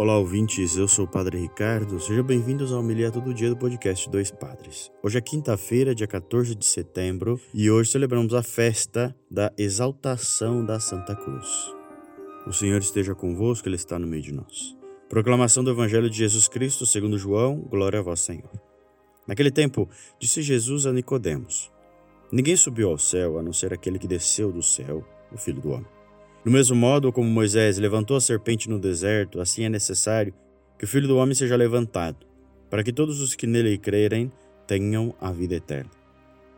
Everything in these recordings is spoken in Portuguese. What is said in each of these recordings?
Olá, ouvintes. Eu sou o Padre Ricardo. Sejam bem-vindos ao Homilia Todo Dia do podcast Dois Padres. Hoje é quinta-feira, dia 14 de setembro, e hoje celebramos a festa da exaltação da Santa Cruz. O Senhor esteja convosco, Ele está no meio de nós. Proclamação do Evangelho de Jesus Cristo, segundo João. Glória a vós, Senhor. Naquele tempo, disse Jesus a Nicodemos: Ninguém subiu ao céu a não ser aquele que desceu do céu, o Filho do homem. Do mesmo modo como Moisés levantou a serpente no deserto, assim é necessário que o Filho do Homem seja levantado, para que todos os que nele crerem tenham a vida eterna.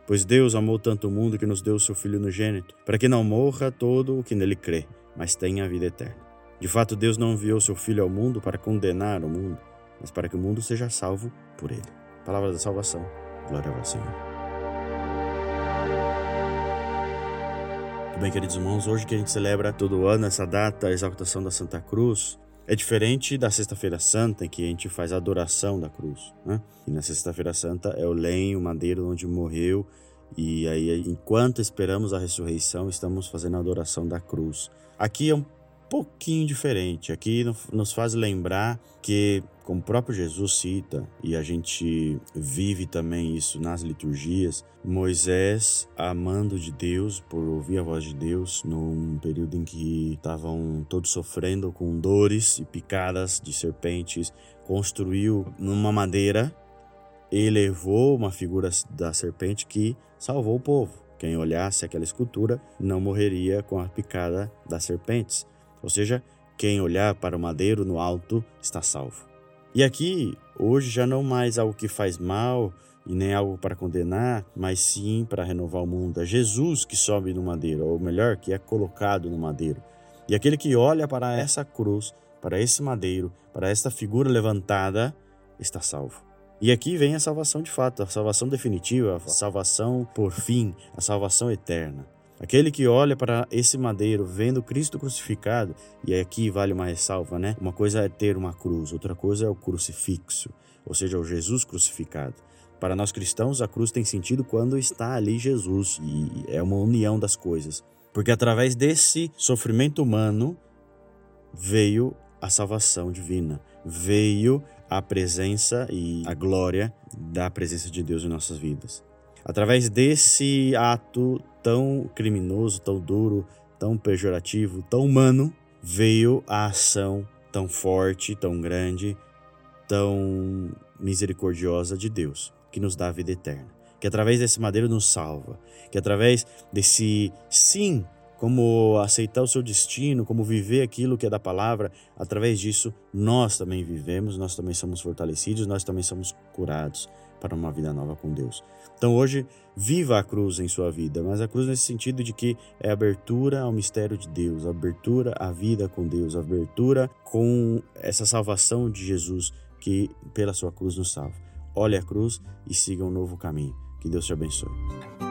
Pois Deus amou tanto o mundo que nos deu o seu Filho unigênito, para que não morra todo o que nele crê, mas tenha a vida eterna. De fato, Deus não enviou seu Filho ao mundo para condenar o mundo, mas para que o mundo seja salvo por ele. Palavra da salvação. Glória ao Senhor. Muito bem, queridos irmãos, hoje que a gente celebra todo ano essa data, a exaltação da Santa Cruz, é diferente da Sexta-feira Santa, em que a gente faz a adoração da cruz. Né? E na Sexta-feira Santa é o lenho, o madeiro onde morreu, e aí, enquanto esperamos a ressurreição, estamos fazendo a adoração da cruz. Aqui é um pouquinho diferente. Aqui nos faz lembrar que, como o próprio Jesus cita, e a gente vive também isso nas liturgias, Moisés, amando de Deus, por ouvir a voz de Deus, num período em que estavam todos sofrendo com dores e picadas de serpentes, construiu numa madeira e levou uma figura da serpente que salvou o povo. Quem olhasse aquela escultura não morreria com a picada das serpentes. Ou seja, quem olhar para o madeiro no alto está salvo. E aqui, hoje, já não mais algo que faz mal e nem algo para condenar, mas sim para renovar o mundo. É Jesus que sobe no madeiro, ou melhor, que é colocado no madeiro. E aquele que olha para essa cruz, para esse madeiro, para esta figura levantada, está salvo. E aqui vem a salvação de fato, a salvação definitiva, a salvação por fim, a salvação eterna. Aquele que olha para esse madeiro vendo Cristo crucificado, e aqui vale uma ressalva, né? Uma coisa é ter uma cruz, outra coisa é o crucifixo, ou seja, o Jesus crucificado. Para nós cristãos, a cruz tem sentido quando está ali Jesus, e é uma união das coisas. Porque através desse sofrimento humano veio a salvação divina, veio a presença e a glória da presença de Deus em nossas vidas. Através desse ato tão criminoso, tão duro, tão pejorativo, tão humano, veio a ação tão forte, tão grande, tão misericordiosa de Deus, que nos dá a vida eterna. Que através desse madeiro nos salva, que através desse sim, como aceitar o seu destino, como viver aquilo que é da palavra, através disso nós também vivemos, nós também somos fortalecidos, nós também somos curados para uma vida nova com Deus. Então hoje, viva a cruz em sua vida, mas a cruz nesse sentido de que é abertura ao mistério de Deus, abertura à vida com Deus, abertura com essa salvação de Jesus que pela sua cruz nos salva. Olhe a cruz e siga um novo caminho. Que Deus te abençoe.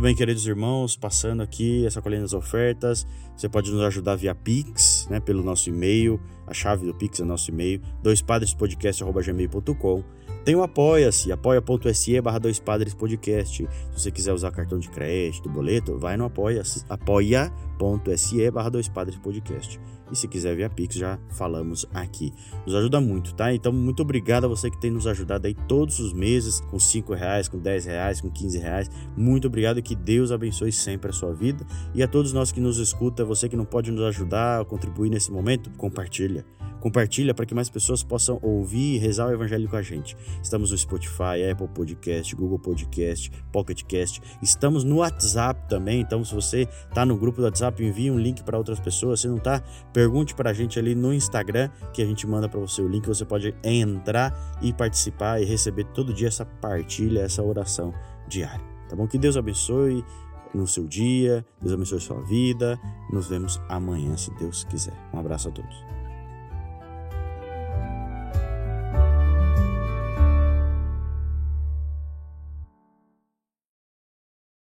Tudo bem, queridos irmãos? Passando aqui essa colhendo das ofertas. Você pode nos ajudar via Pix, né, pelo nosso e-mail. A chave do Pix é nosso e-mail, doispadrespodcast.gmail.com. Tem o Apoia-se, apoia.se barra doispadrespodcast. Se você quiser usar cartão de crédito, boleto, vai no Apoia-se, apoia.se barra doispadrespodcast. E se quiser via Pix, já falamos aqui. Nos ajuda muito, tá? Então, muito obrigado a você que tem nos ajudado aí todos os meses, com 5 reais, com 10 reais, com 15 reais. Muito obrigado e que Deus abençoe sempre a sua vida. E a todos nós que nos escuta, você que não pode nos ajudar, contribuir nesse momento, compartilha. Compartilha para que mais pessoas possam ouvir e rezar o evangelho com a gente. Estamos no Spotify, Apple Podcast, Google Podcast, Pocket Cast. Estamos no WhatsApp também, então se você está no grupo do WhatsApp, envie um link para outras pessoas. Se não está, pergunte para a gente ali no Instagram que a gente manda para você o link. Você pode entrar e participar e receber todo dia essa partilha, essa oração diária. Tá bom? Que Deus abençoe no seu dia, Deus abençoe sua vida. Nos vemos amanhã, se Deus quiser. Um abraço a todos.